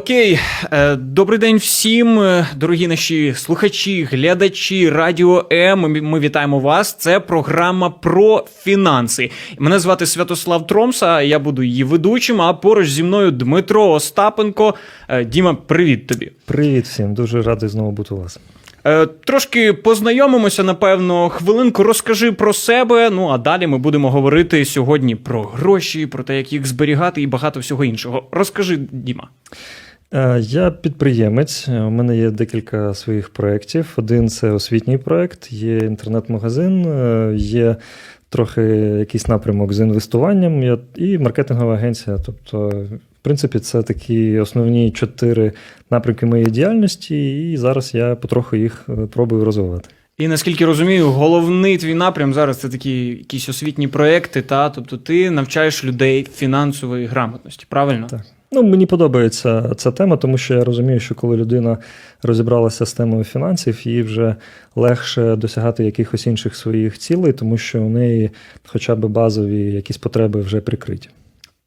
Окей, Е, добрий день всім, е, дорогі наші слухачі, глядачі Радіо М. Ми- вітаємо вас. Це програма про фінанси. Мене звати Святослав Тромса. Я буду її ведучим. А поруч зі мною Дмитро Остапенко. Е, Діма, привіт тобі. Привіт всім, дуже радий знову бути у вас. Трошки познайомимося, напевно, хвилинку розкажи про себе. Ну а далі ми будемо говорити сьогодні про гроші, про те, як їх зберігати і багато всього іншого. Розкажи, Діма. Е, Я підприємець. е, У мене є декілька своїх проєктів. Один це освітній проєкт, є інтернет-магазин, е, є трохи якийсь напрямок з інвестуванням і маркетингова агенція. Тобто, в принципі, це такі основні чотири напрямки моєї діяльності, і зараз я потроху їх пробую розвивати. І наскільки розумію, головний твій напрям зараз це такі якісь освітні проекти, та тобто ти навчаєш людей фінансової грамотності, правильно? Так. Ну, мені подобається ця тема, тому що я розумію, що коли людина розібралася з темою фінансів, їй вже легше досягати якихось інших своїх цілей, тому що у неї хоча б базові якісь потреби вже прикриті.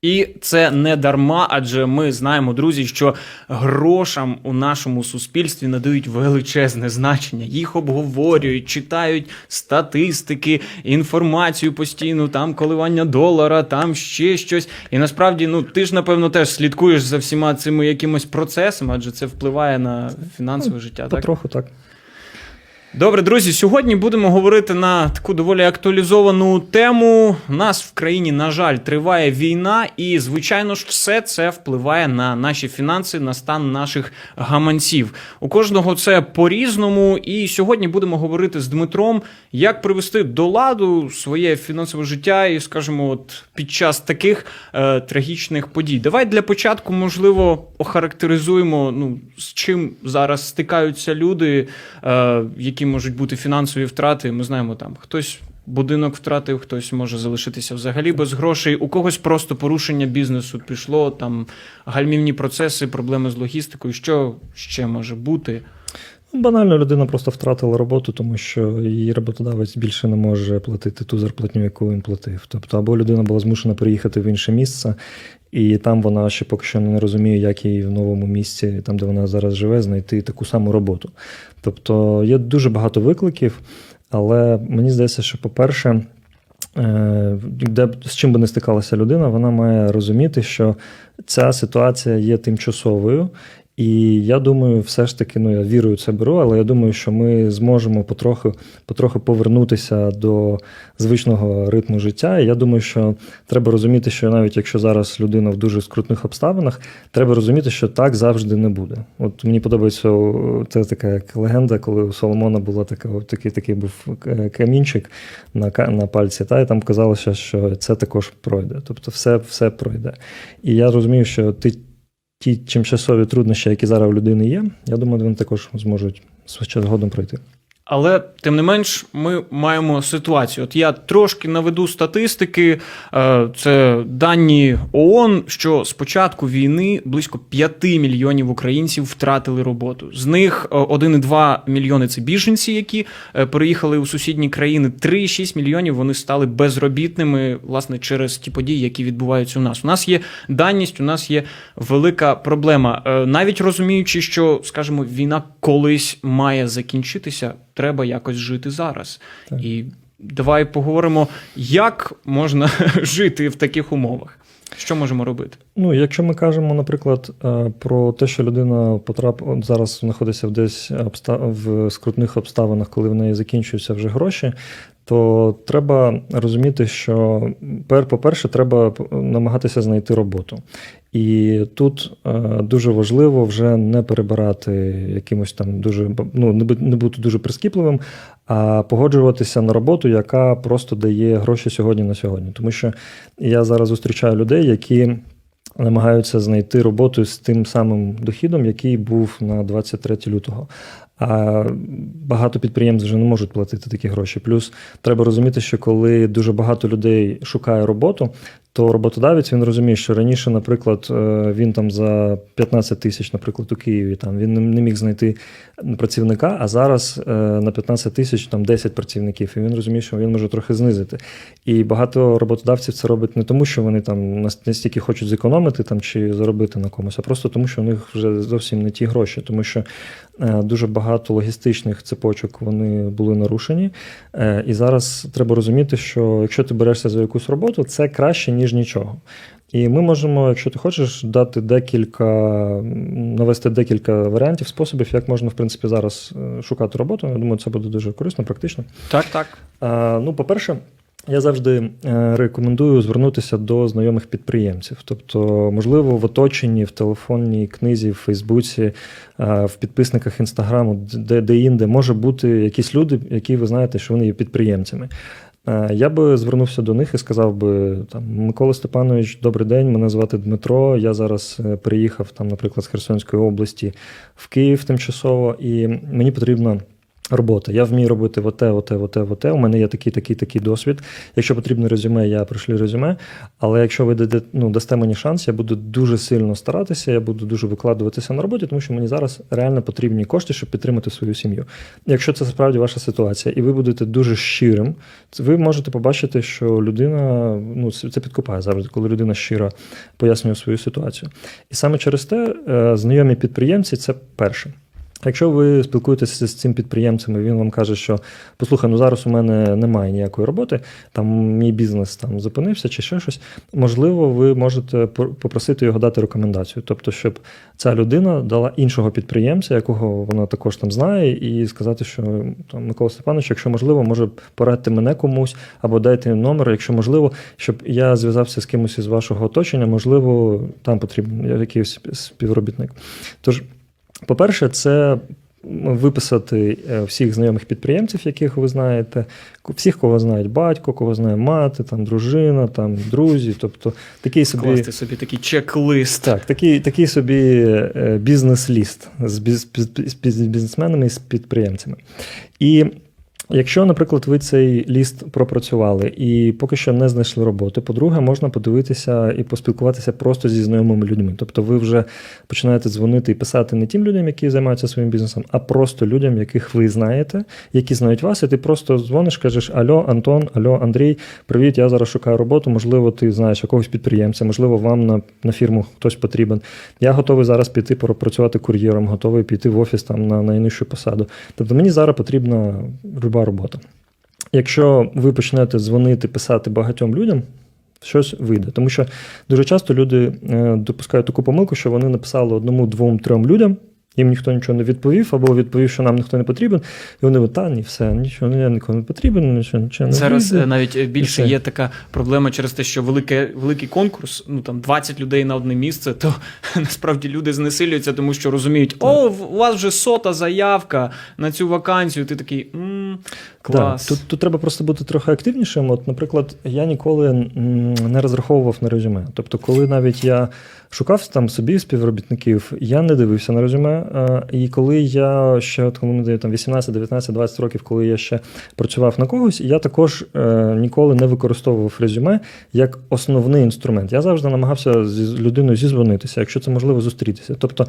І це не дарма, адже ми знаємо, друзі, що грошам у нашому суспільстві надають величезне значення. Їх обговорюють, читають статистики, інформацію постійну, там коливання долара, там ще щось. І насправді, ну ти ж напевно теж слідкуєш за всіма цими якимось процесами, адже це впливає на фінансове життя. Так? Так. Добре, друзі, сьогодні будемо говорити на таку доволі актуалізовану тему. У нас в країні, на жаль, триває війна, і звичайно ж, все це впливає на наші фінанси, на стан наших гаманців. У кожного це по-різному. І сьогодні будемо говорити з Дмитром, як привести до ладу своє фінансове життя, і, скажімо, от під час таких е, трагічних подій. Давай для початку, можливо, охарактеризуємо, ну з чим зараз стикаються люди, е, які можуть бути фінансові втрати. Ми знаємо, там хтось. Будинок втратив, хтось може залишитися взагалі без грошей. У когось просто порушення бізнесу пішло, там гальмівні процеси, проблеми з логістикою. Що ще може бути? Ну, Банально людина просто втратила роботу, тому що її роботодавець більше не може платити ту зарплатню, яку він платив. Тобто, або людина була змушена переїхати в інше місце, і там вона ще поки що не розуміє, як їй в новому місці, там де вона зараз живе, знайти таку саму роботу. Тобто є дуже багато викликів, але мені здається, що, по-перше, е, де з чим би не стикалася людина, вона має розуміти, що ця ситуація є тимчасовою. І я думаю, все ж таки, ну я вірую, це беру, але я думаю, що ми зможемо потроху, потроху повернутися до звичного ритму життя. І я думаю, що треба розуміти, що навіть якщо зараз людина в дуже скрутних обставинах, треба розуміти, що так завжди не буде. От мені подобається це така як легенда, коли у Соломона була така, такий, такий був е, камінчик на, на пальці, та і там казалося, що це також пройде. Тобто, все, все пройде. І я розумію, що ти ті тимчасові труднощі, які зараз у людини є, я думаю, вони також зможуть згодом пройти. Але тим не менш, ми маємо ситуацію. От я трошки наведу статистики. Е, Це дані ООН, що з початку війни близько 5 мільйонів українців втратили роботу. З них е, 1,2 мільйони це біженці, які е, переїхали у сусідні країни. 3,6 мільйонів вони стали безробітними власне через ті події, які відбуваються у нас. У нас є даність, у нас є велика проблема. Е, Навіть розуміючи, що, скажімо, війна колись має закінчитися, треба якось жити зараз. Так. І давай поговоримо, як можна жити в таких умовах. Що можемо робити? Ну, якщо ми кажемо, наприклад, е, про те, що людина потрап... зараз знаходиться десь обста... в скрутних обставинах, коли в неї закінчуються вже гроші, то треба розуміти, що по-перше, треба намагатися знайти роботу. І тут е, дуже важливо вже не перебирати якимось там дуже ну, не бути дуже прискіпливим, а погоджуватися на роботу, яка просто дає гроші сьогодні на сьогодні. Тому що я зараз зустрічаю людей, які намагаються знайти роботу з тим самим дохідом, який був на 23 лютого. А багато підприємств вже не можуть платити такі гроші. Плюс треба розуміти, що коли дуже багато людей шукає роботу, то роботодавець він розуміє, що раніше, наприклад, е, він там за 15 тисяч, наприклад, у Києві там він не- міг знайти працівника, а зараз е, на 15 тисяч там 10 працівників, і він розуміє, що він може трохи знизити. І багато роботодавців це робить не тому, що вони там настільки хочуть зекономити там чи заробити на комусь, а просто тому, що у них вже зовсім не ті гроші, тому що дуже багато логістичних цепочок вони були нарушені. Е, І зараз треба розуміти, що якщо ти берешся за якусь роботу, це краще, ніж нічого. І ми можемо, якщо ти хочеш, дати декілька, навести декілька варіантів, способів, як можна, в принципі, зараз е, шукати роботу. Я думаю, це буде дуже корисно, практично. Так, так. Ну, по-перше, я завжди е, рекомендую звернутися до знайомих підприємців. Тобто, можливо, в оточенні, в телефонній книзі, в Фейсбуці, е, в підписниках інстаграму, де, де інде може бути якісь люди, які ви знаєте, що вони є підприємцями. Е, Я би звернувся до них і сказав би там Микола Степанович, добрий день. Мене звати Дмитро. Я зараз приїхав там, наприклад, з Херсонської області в Київ тимчасово, і мені потрібна. Робота. Я вмію робити оте, оте, оте, оте. У мене є такий, такий, такий досвід. Якщо потрібно резюме, я пришлю резюме. Але якщо ви даде- ну, дасте мені шанс, я буду дуже сильно старатися, я буду дуже викладуватися на роботі, тому що мені зараз реально потрібні кошти, щоб підтримати свою сім'ю. Якщо це справді ваша ситуація, і ви будете дуже щирим, ви можете побачити, що людина ну, це це підкупає завжди, коли людина щиро пояснює свою ситуацію. І саме через те е, знайомі підприємці це перше. Якщо ви спілкуєтеся з цим підприємцем, і він вам каже, що послухай, ну зараз у мене немає ніякої роботи, там мій бізнес там зупинився чи ще щось, можливо, ви можете попросити його дати рекомендацію, тобто, щоб ця людина дала іншого підприємця, якого вона також там знає, і сказати, що там Микола Степанович, якщо можливо, може порадьте мене комусь або дайте номер, якщо можливо, щоб я зв'язався з кимось із вашого оточення, можливо, там потрібен якийсь співробітник. Тож. По-перше, це виписати е, всіх знайомих підприємців, яких ви знаєте, всіх, кого знають батько, кого знає мати, там дружина, там друзі. Тобто такий собі Класти собі такий чек-лист. так, такий, такий собі е, бізнес-ліст з, біз, з, з бізнесменами і з підприємцями. І якщо, наприклад, ви цей ліст пропрацювали і поки що не знайшли роботи, по-друге, можна подивитися і поспілкуватися просто зі знайомими людьми. Тобто ви вже починаєте дзвонити і писати не тим людям, які займаються своїм бізнесом, а просто людям, яких ви знаєте, які знають вас, і ти просто дзвониш, кажеш: Альо, Антон, Альо, Андрій, привіт, я зараз шукаю роботу. Можливо, ти знаєш якогось підприємця, можливо, вам на, на фірму хтось потрібен. Я готовий зараз піти попрацювати кур'єром, готовий піти в офіс там на найнижчу посаду. Тобто мені зараз потрібна люба робота. Якщо ви почнете дзвонити, писати багатьом людям, щось вийде. Тому що дуже часто люди е, допускають таку помилку, що вони написали одному, двом, трьом людям. Їм ніхто нічого не відповів, або відповів, що нам ніхто не потрібен, і вони та ні, все, нічого, я нікому не потрібен, нічого, нічого не Зараз вийде. е, навіть е, більше є така проблема через те, що велике, великий конкурс, ну там 20 людей на одне місце, то насправді люди знесилюються, тому що розуміють, о, у вас вже сота заявка на цю вакансію. Ти такий м, клас. Да, тут, тут треба просто бути трохи активнішим. От, наприклад, я ніколи не розраховував на резюме. Тобто, коли навіть я шукав там собі співробітників, я не дивився на резюме. Е, І коли я ще, от, коли мені там 18, 19, 20 років, коли я ще працював на когось, я також е, ніколи не використовував резюме як основний інструмент. Я завжди намагався з людиною зізвонитися, якщо це можливо зустрітися. Тобто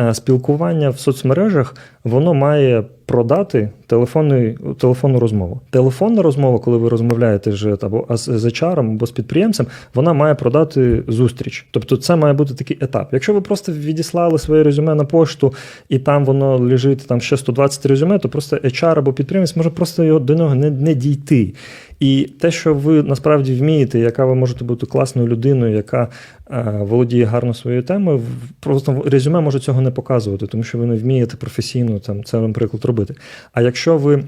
е, спілкування в соцмережах воно має продати телефонну, телефонну розмову. Телефонна розмова, коли ви розмовляєте вже або з HR, або з підприємцем, вона має продати зустріч. Тобто це має бути такий етап. Якщо ви просто відіслали своє резюме на пошту і там воно лежить там ще 120 резюме, то просто HR або підприємець може просто його до нього не, не дійти. І те, що ви насправді вмієте, яка ви можете бути класною людиною, яка е, володіє гарно своєю темою, просто резюме може цього не показувати, тому що ви не вмієте професійно там це, наприклад, робити. А якщо ви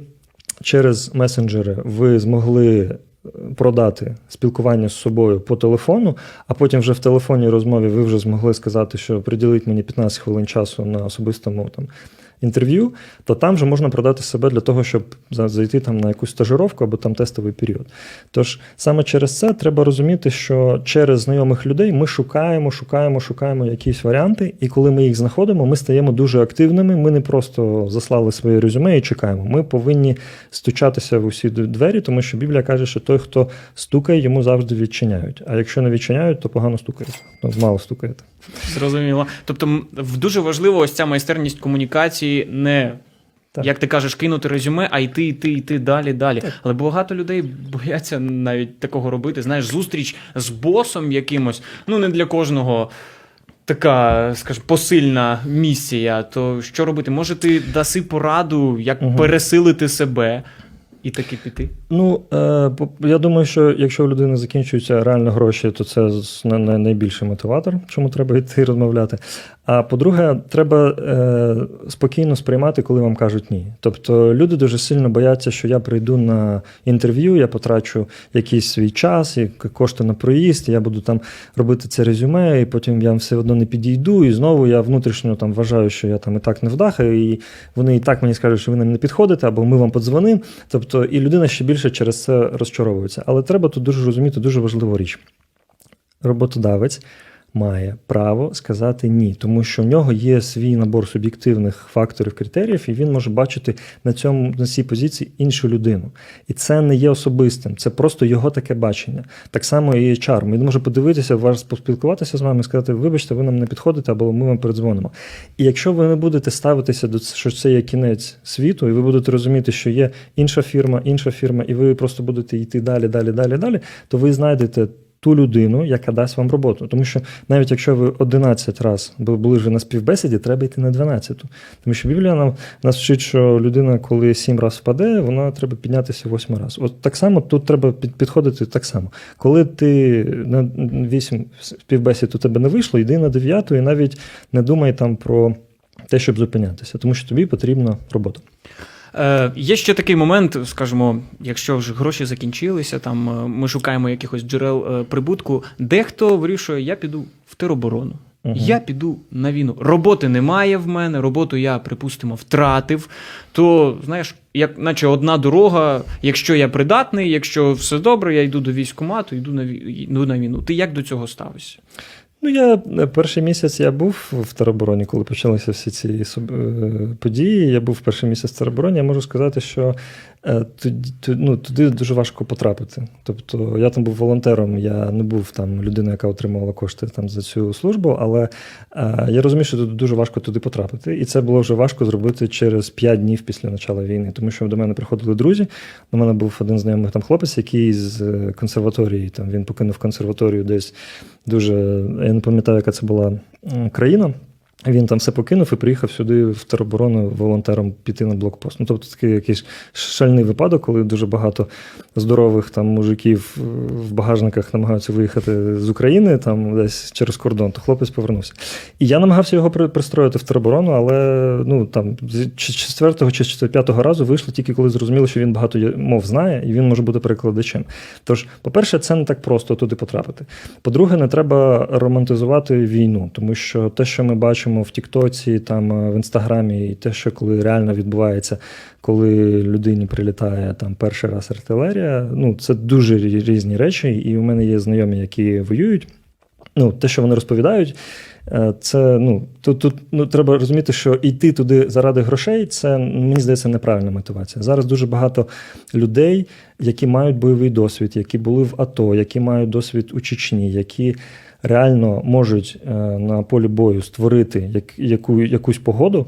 через месенджери ви змогли е, продати спілкування з собою по телефону, а потім вже в телефонній розмові ви вже змогли сказати, що приділіть мені 15 хвилин часу на особистому там інтерв'ю, то там вже можна продати себе для того, щоб зайти там на якусь стажировку або там тестовий період. Тож саме через це треба розуміти, що через знайомих людей ми шукаємо, шукаємо, шукаємо якісь варіанти, і коли ми їх знаходимо, ми стаємо дуже активними. Ми не просто заслали своє резюме і чекаємо. Ми повинні стучатися в усі двері, тому що Біблія каже, що той, хто стукає, йому завжди відчиняють. А якщо не відчиняють, то погано стукаєте. Ну, мало стукаєте. Зрозуміло. Тобто, дуже важливо ось ця майстерність комунікації не. Так. Як ти кажеш, кинути резюме, а йти, йти, йти далі, далі. Але багато людей бояться навіть такого робити. Знаєш, зустріч з босом якимось, ну не для кожного така, скажімо, посильна місія. То що робити? Може, ти даси пораду, як Мгм. пересилити себе і таки піти? Ну, е, я думаю, що якщо у людини закінчуються реально гроші, то це найбільший мотиватор, чому треба йти розмовляти. А по-друге, треба е, спокійно сприймати, коли вам кажуть ні. Тобто люди дуже сильно бояться, що я прийду на інтерв'ю, я потрачу якийсь свій час, і кошти на проїзд, я буду там робити це резюме, і потім я все одно не підійду, і знову я внутрішньо там вважаю, що я там і так не вдаха, і вони і так мені скажуть, що ви нам не підходите, або ми вам подзвонимо. Тобто, і людина ще більше через це розчаровується. Але треба тут дуже розуміти дуже важливу річ. Роботодавець має право сказати ні, тому що в нього є свій набор суб'єктивних факторів, критеріїв, і він може бачити на цьому на цій позиції іншу людину. І це не є особистим, це просто його таке бачення. Так само і HR. Він може подивитися, вас поспілкуватися з вами і сказати, вибачте, ви нам не підходите, або ми вам передзвонимо. І якщо ви не будете ставитися до що це є кінець світу, і ви будете розуміти, що є інша фірма, інша фірма, і ви просто будете йти далі, далі, далі, далі, то ви знайдете. Ту людину, яка дасть вам роботу. Тому що навіть якщо ви 11 разів були вже на співбесіді, треба йти на 12. Тому що Біблія нам нас вчить, що людина, коли 7 разів впаде, вона треба піднятися 8 разів. От так само тут треба підходити так само. Коли ти на 8 співбесід у тебе не вийшло, йди на 9 і навіть не думай там про те, щоб зупинятися, тому що тобі потрібна робота. Е, є ще такий момент, скажімо, якщо вже гроші закінчилися, там е, ми шукаємо якихось джерел е, прибутку. Дехто вирішує, я піду в тероборону. Мгм. Я піду на війну. Роботи немає в мене, роботу я, припустимо, втратив. То, знаєш, як наче одна дорога, якщо я придатний, якщо все добре, я йду до військкомату, йду на, вій- йду на війну. Ти як до цього ставишся? Ну, я е, перший місяць я був в теробороні, коли почалися всі ці е, події. Я був перший місяць в теробороні. Я можу сказати, що ну, туди дуже важко потрапити. Тобто я там був волонтером, я не був там людиною, яка отримувала кошти там за цю службу, але е, я розумію, що дуже важко туди потрапити. І це було вже важко зробити через 5 днів після початку війни, тому що до мене приходили друзі. У мене був один знайомий там хлопець, який з е, консерваторії, там він покинув консерваторію десь дуже. Я не пам'ятаю, яка це була країна. Він там все покинув і приїхав сюди в тероборону волонтером піти на блокпост. Ну, тобто такий якийсь шальний випадок, коли дуже багато здорових там мужиків е, в багажниках намагаються виїхати з України там десь через кордон, то хлопець повернувся. І я намагався його пристроїти в тероборону, але ну там з четвертого чи п'ятого разу вийшло тільки коли зрозуміло, що він багато мов знає і він може бути перекладачем. Тож, по-перше, це не так просто туди потрапити. По-друге, не треба романтизувати війну, тому що те, що ми бачимо в Тіктоці, там е, в інстаграмі, і те, що коли реально відбувається, коли людині прилітає там перший раз артилерія, ну це дуже різні речі. І у мене є знайомі, які воюють. Ну, те, що вони розповідають, е, це ну тут, тут ну треба розуміти, що йти туди заради грошей, це мені здається неправильна мотивація. Зараз дуже багато людей, які мають бойовий досвід, які були в АТО, які мають досвід у Чечні, які реально можуть е, на полі бою створити як, яку, якусь погоду,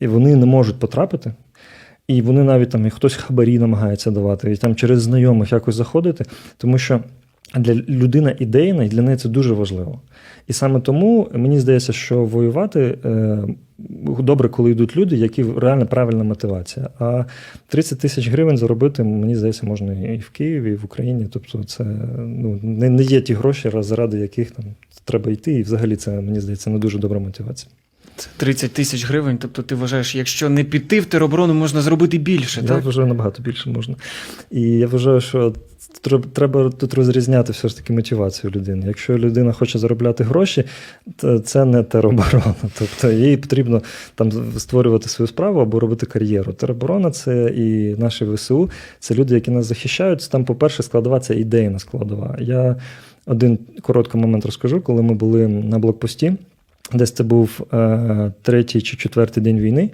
і вони не можуть потрапити. І вони навіть там і хтось хабарі намагається давати, і там через знайомих якось заходити, тому що для людина ідейна, і для неї це дуже важливо. І саме тому мені здається, що воювати е, добре, коли йдуть люди, які реально правильна мотивація. А 30 тисяч гривень заробити, мені здається, можна і в Києві, і в Україні. Тобто, це ну, не, не є ті гроші, заради яких там треба йти. І взагалі це мені здається не дуже добра мотивація. Це 30 тисяч гривень. Тобто ти вважаєш, якщо не піти в тероборону, можна зробити більше, Я так? вважаю, набагато більше можна. І я вважаю, що треба тут розрізняти все ж таки мотивацію людини. Якщо людина хоче заробляти гроші, то це не тероборона. Тобто їй потрібно там створювати свою справу або робити кар'єру. Тероборона це і наші ВСУ, це люди, які нас захищають. Там, по-перше, складова це ідейна складова. Я один короткий момент розкажу, коли ми були на блокпості, десь це був е, третій чи четвертий день війни.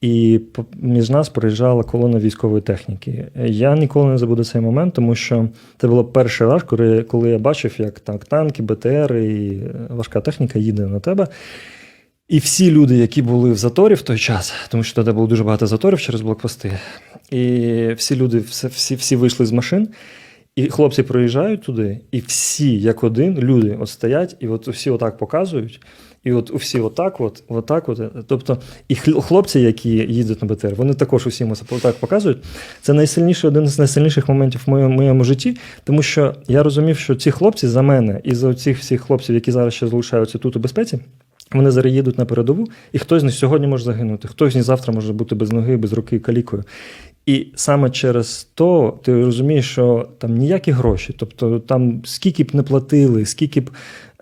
І між нас проїжджала колона військової техніки. Я ніколи не забуду цей момент, тому що це було перший раз, коли, коли я бачив, як так, танки, БТР і е, важка техніка їде на тебе. І всі люди, які були в заторі в той час, тому що тоді було дуже багато заторів через блокпости, і всі люди, всі, всі вийшли з машин, і хлопці проїжджають туди, і всі, як один, люди от стоять, і от всі отак показують. І от всі отак, от, отак, от. Тобто, і хл- хлопці, які їдуть на БТР, вони також усім отак показують. Це найсильніший, один з найсильніших моментів в моєму, моєму житті, тому що я розумів, що ці хлопці за мене і за цих всіх хлопців, які зараз ще залишаються тут у безпеці, вони зараз їдуть на передову, і хтось з них сьогодні може загинути, хтось з них завтра може бути без ноги, без руки, калікою. І саме через то ти розумієш, що там ніякі гроші, тобто там скільки б не платили, скільки б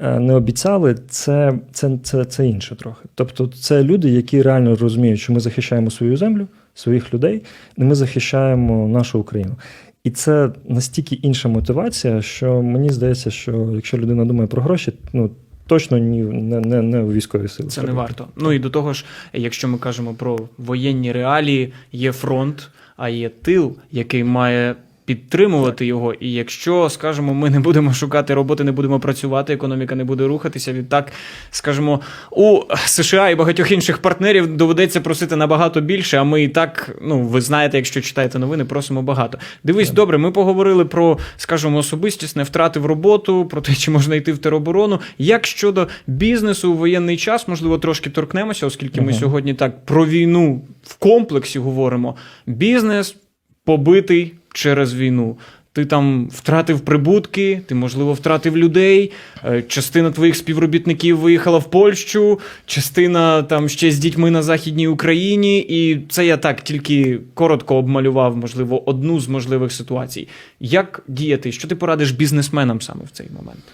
не обіцяли, це, це, це, це інше трохи. Тобто, це люди, які реально розуміють, що ми захищаємо свою землю, своїх людей, і ми захищаємо нашу Україну. І це настільки інша мотивація, що мені здається, що якщо людина думає про гроші, ну точно ні, не, не, не у військовій сили. Це не варто. Ну і до того ж, якщо ми кажемо про воєнні реалії, є фронт, а є тил, який має. Підтримувати його, і якщо скажімо, ми не будемо шукати роботи, не будемо працювати, економіка не буде рухатися. Відтак, скажімо, у США і багатьох інших партнерів доведеться просити набагато більше. А ми і так, ну ви знаєте, якщо читаєте новини, просимо багато. Дивись, добре, ми поговорили про, скажімо, особистісне втрати в роботу, про те, чи можна йти в тероборону. Як щодо бізнесу у воєнний час, можливо, трошки торкнемося, оскільки ми сьогодні так про війну в комплексі говоримо. Бізнес побитий через війну. Ти там втратив прибутки, ти, можливо, втратив людей. е, Частина твоїх співробітників виїхала в Польщу, частина там ще з дітьми на Західній Україні. І це я так тільки коротко обмалював, можливо, одну з можливих ситуацій. Як діяти? Що ти порадиш бізнесменам саме в цей момент?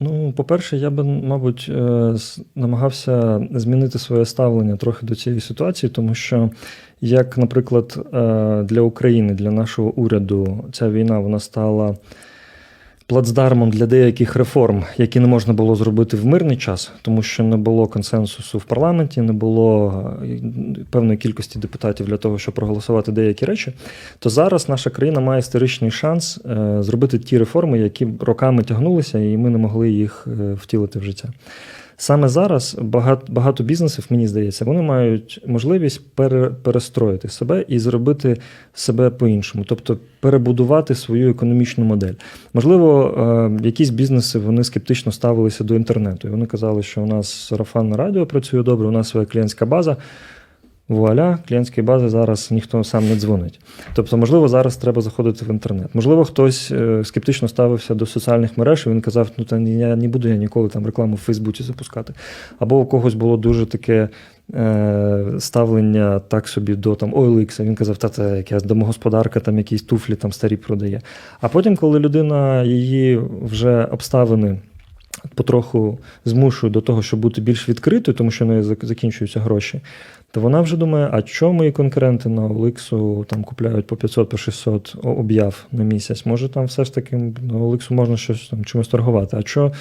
Ну, по-перше, я би, мабуть, е, намагався змінити своє ставлення трохи до цієї ситуації, тому що, як, наприклад, е, для України, для нашого уряду, ця війна вона стала плацдармом для деяких реформ, які не можна було зробити в мирний час, тому що не було консенсусу в парламенті, не було е, певної кількості депутатів для того, щоб проголосувати деякі речі. То зараз наша країна має історичний шанс е, зробити ті реформи, які роками тягнулися, і ми не могли їх втілити в життя. Саме зараз багато, багато бізнесів, мені здається, вони мають можливість пере, перестроїти себе і зробити себе по-іншому, тобто перебудувати свою економічну модель. Можливо, е, якісь бізнеси вони скептично ставилися до інтернету. І вони казали, що у нас сарафанне радіо працює добре, у нас своя клієнтська база. Вуаля, клієнтської бази зараз ніхто сам не дзвонить. Тобто, можливо, зараз треба заходити в інтернет. Можливо, хтось е, скептично ставився до соціальних мереж, і він казав, ну та я не буду я ніколи там рекламу в Фейсбуці запускати. Або у когось було дуже таке е, ставлення так собі до там OLX, він казав, та це якась домогосподарка, там якісь туфлі там старі продає. А потім, коли людина її вже обставини потроху змушують до того, щоб бути більш відкритою, тому що в закінчуються гроші, то вона вже думає, а чому мої конкуренти на OLX там купляють по 500 по 600 об'яв на місяць? Може, там все ж таки на OLX можна щось там чимось торгувати. А що,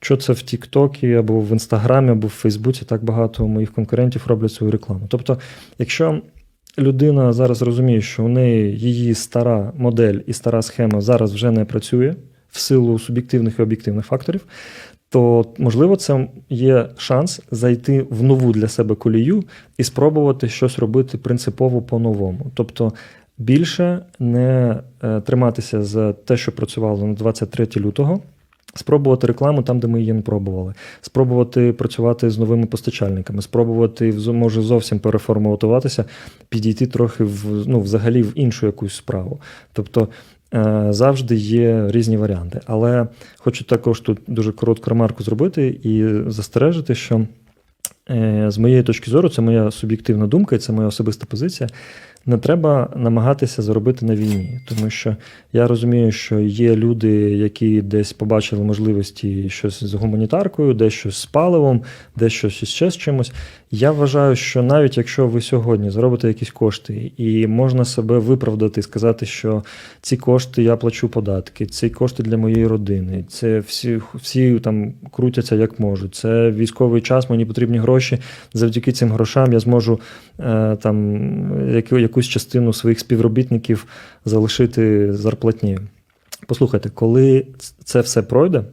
що це в Тіктокі або в Інстаграмі, або в Фейсбуці так багато моїх конкурентів роблять свою рекламу? Тобто, якщо людина зараз розуміє, що в неї її стара модель і стара схема зараз вже не працює в силу суб'єктивних і об'єктивних факторів, то можливо це є шанс зайти в нову для себе колію і спробувати щось робити принципово по-новому. Тобто більше не е, триматися за те, що працювало на 23 лютого. Спробувати рекламу там, де ми її не пробували, спробувати працювати з новими постачальниками, спробувати може зовсім переформатуватися, підійти трохи в ну, взагалі в іншу якусь справу. Тобто завжди є різні варіанти. Але хочу також тут дуже коротку ремарку зробити і застережити, що е, з моєї точки зору, це моя суб'єктивна думка, і це моя особиста позиція. Не треба намагатися заробити на війні, тому що я розумію, що є люди, які десь побачили можливості щось з гуманітаркою, десь з паливом, десь щось ще з чимось. Я вважаю, що навіть якщо ви сьогодні заробите якісь кошти, і можна себе виправдати, сказати, що ці кошти я плачу податки, ці кошти для моєї родини, це всі, всі там крутяться як можуть. Це військовий час, мені потрібні гроші. Завдяки цим грошам я зможу е, там якусь частину своїх співробітників залишити зарплатні. Послухайте, коли це все пройде,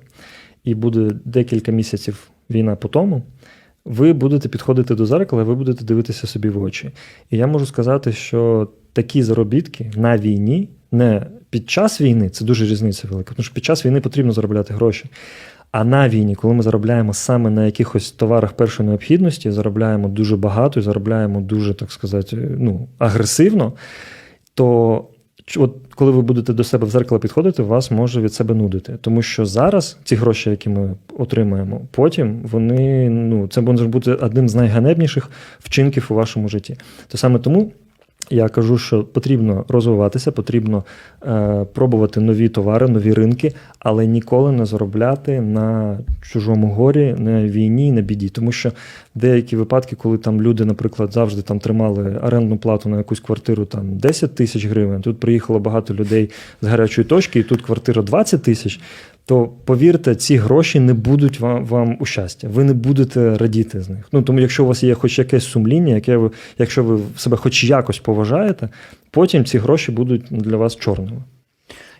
і буде декілька місяців війна по тому, ви будете підходити до зеркала, ви будете дивитися собі в очі. І я можу сказати, що такі заробітки на війні, не під час війни, це дуже різниця велика, тому що під час війни потрібно заробляти гроші. А на війні, коли ми заробляємо саме на якихось товарах першої необхідності, заробляємо дуже багато і заробляємо дуже, так сказати, ну, агресивно, то от коли ви будете до себе в зеркало підходити, вас може від себе нудити. Тому що зараз ці гроші, які ми отримаємо, потім вони ну, це може бути одним з найганебніших вчинків у вашому житті. То саме тому. Я кажу, що потрібно розвиватися, потрібно е, пробувати нові товари, нові ринки, але ніколи не заробляти на чужому горі, на війні, на біді. Тому що деякі випадки, коли там люди, наприклад, завжди там тримали орендну плату на якусь квартиру там 10 тисяч гривень, тут приїхало багато людей з гарячої точки, і тут квартира 20 тисяч. То повірте, ці гроші не будуть вам вам у щастя. Ви не будете радіти з них. Ну тому, якщо у вас є хоч якесь сумління, яке ви, якщо ви себе хоч якось поважаєте, потім ці гроші будуть для вас чорними.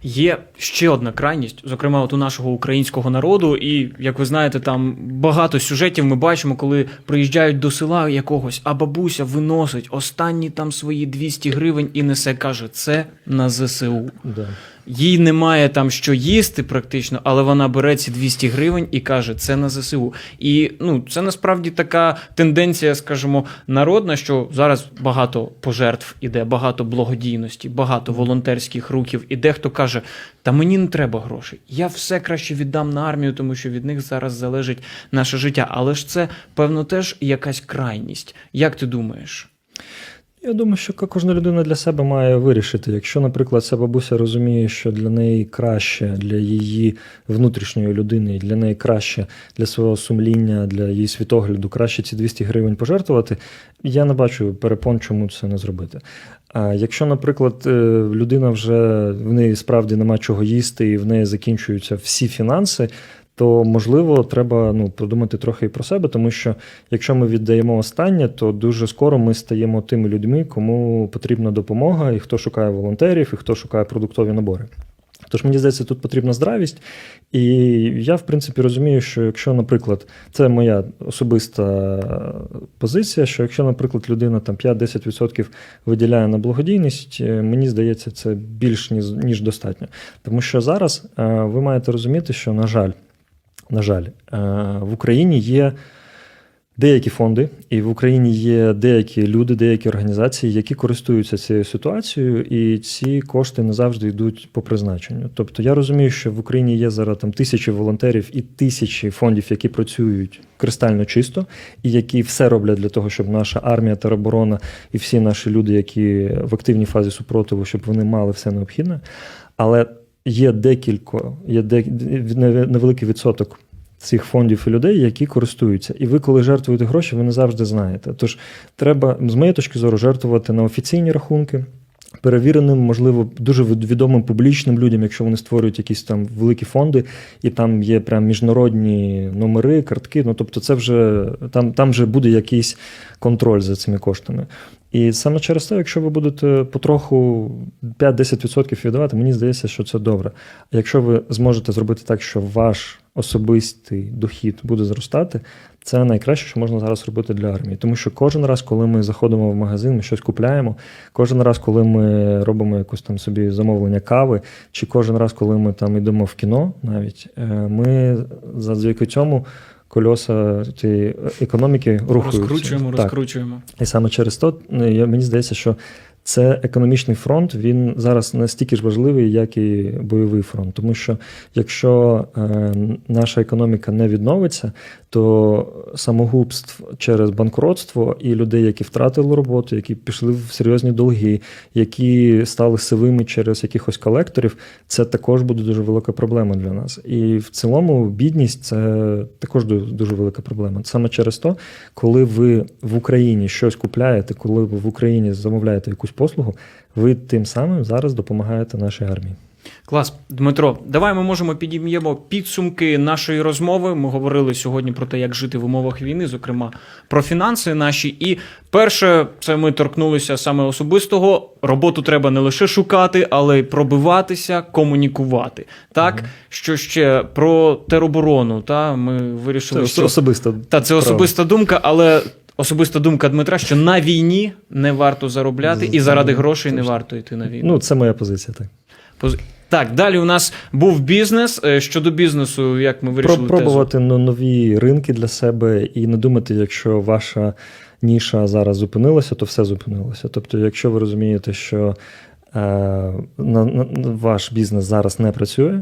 Є ще одна крайність, зокрема, от у нашого українського народу, і як ви знаєте, там багато сюжетів ми бачимо, коли приїжджають до села якогось, а бабуся виносить останні там свої 200 гривень і несе, каже, це на ЗСУ. Да. Їй немає там що їсти практично, але вона бере ці 200 гривень і каже, це на ЗСУ. І ну, це насправді така тенденція, скажімо, народна, що зараз багато пожертв іде, багато благодійності, багато волонтерських рухів. І дехто каже, та мені не треба грошей. Я все краще віддам на армію, тому що від них зараз залежить наше життя. Але ж це, певно, теж якась крайність. Як ти думаєш? Я думаю, що кожна людина для себе має вирішити. Якщо, наприклад, ця бабуся розуміє, що для неї краще, для її внутрішньої людини, для неї краще для свого сумління, для її світогляду, краще ці 200 гривень пожертвувати, я не бачу перепон, чому це не зробити. А якщо, наприклад, е, людина вже в неї справді нема чого їсти, і в неї закінчуються всі фінанси то можливо треба ну, подумати трохи і про себе, тому що якщо ми віддаємо останнє, то дуже скоро ми стаємо тими людьми, кому потрібна допомога, і хто шукає волонтерів, і хто шукає продуктові набори. Тож мені здається, тут потрібна здравість. І я, в принципі, розумію, що якщо, наприклад, це моя особиста позиція, що якщо, наприклад, людина там 5-10% виділяє на благодійність, е, мені здається, це більш ніж, ніж достатньо. Тому що зараз е, ви маєте розуміти, що, на жаль, на жаль, е, в Україні є деякі фонди, і в Україні є деякі люди, деякі організації, які користуються цією ситуацією, і ці кошти не завжди йдуть по призначенню. Тобто я розумію, що в Україні є зараз там тисячі волонтерів і тисячі фондів, які працюють кристально чисто, і які все роблять для того, щоб наша армія, тероборона і всі наші люди, які в активній фазі супротиву, щоб вони мали все необхідне. Але є декілька, є де, невеликий відсоток цих фондів і людей, які користуються. І ви, коли жертвуєте гроші, ви не завжди знаєте. Тож треба, з моєї точки зору, жертвувати на офіційні рахунки. Перевіреним, можливо, дуже відомим публічним людям, якщо вони створюють якісь там великі фонди, і там є прям міжнародні номери, картки. Ну тобто, це вже там там вже буде якийсь контроль за цими коштами. І саме через те, якщо ви будете потроху 5-10% віддавати, мені здається, що це добре. А якщо ви зможете зробити так, що ваш особистий дохід буде зростати, це найкраще, що можна зараз робити для армії. Тому що кожен раз, коли ми заходимо в магазин, ми щось купляємо, кожен раз, коли ми робимо якусь там собі замовлення кави, чи кожен раз, коли ми там йдемо в кіно, навіть е, ми завдяки цьому кольоса цієї економіки рухаються. Розкручуємо, так. розкручуємо. І саме через то мені здається, що це економічний фронт. Він зараз настільки ж важливий, як і бойовий фронт. Тому що якщо е, наша економіка не відновиться, то самогубств через банкротство і людей, які втратили роботу, які пішли в серйозні долги, які стали сивими через якихось колекторів, це також буде дуже велика проблема для нас. І в цілому бідність це також дуже велика проблема. Саме через то, коли ви в Україні щось купляєте, коли ви в Україні замовляєте якусь послугу, ви тим самим зараз допомагаєте нашій армії. Клас, Дмитро, давай ми можемо підіб'ємо підсумки нашої розмови. Ми говорили сьогодні про те, як жити в умовах війни, зокрема про фінанси наші. І перше, це ми торкнулися саме особистого. Роботу треба не лише шукати, але й пробиватися, комунікувати. Так, що ще про тероборону? Та ми Це вирішили, ос- що особисто. та це особиста думка, але. Особиста думка Дмитра, що на війні не варто заробляти, і заради грошей не варто йти на війну. Ну, це моя позиція, так. Поз- Так, далі у нас був бізнес. Е, Щодо бізнесу, як ми вирішили Про, тезу? нові ринки для себе і не думати, якщо ваша ніша зараз зупинилася, то все зупинилося. Тобто, якщо ви розумієте, що е, на, на, ваш бізнес зараз не працює,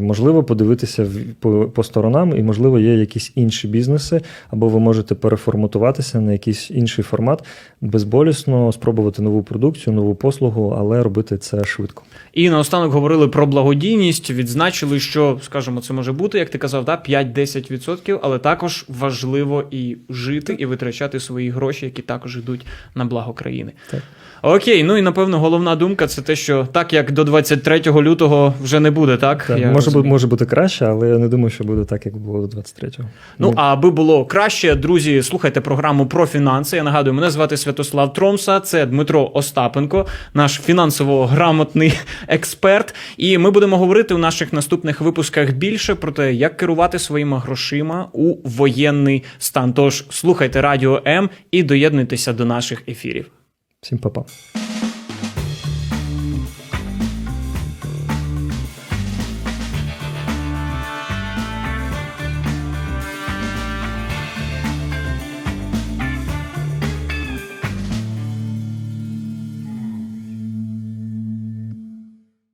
можливо подивитися в, по, по сторонам, і можливо є якісь інші бізнеси, або ви можете переформатуватися на якийсь інший формат, безболісно спробувати нову продукцію, нову послугу, але робити це швидко. І наостанок говорили про благодійність. Відзначили, що, скажімо, це може бути, як ти казав, да, 5-10%, але також важливо і жити, і витрачати свої гроші, які також йдуть на благо країни. Так. Окей, ну і напевно головна думка це те, що так як до 23 лютого вже не буде, так? Так, Я може, бу- розумію. може бути краще, але я не думаю, що буде так, як було до 23-го. Ну, а аби було краще, друзі, слухайте програму про фінанси. Я нагадую, мене звати Святослав Тромса, це Дмитро Остапенко, наш фінансово грамотний експерт. І ми будемо говорити у наших наступних випусках більше про те, як керувати своїми грошима у воєнний стан. Тож слухайте радіо М і доєднуйтеся до наших ефірів. Всім па-па.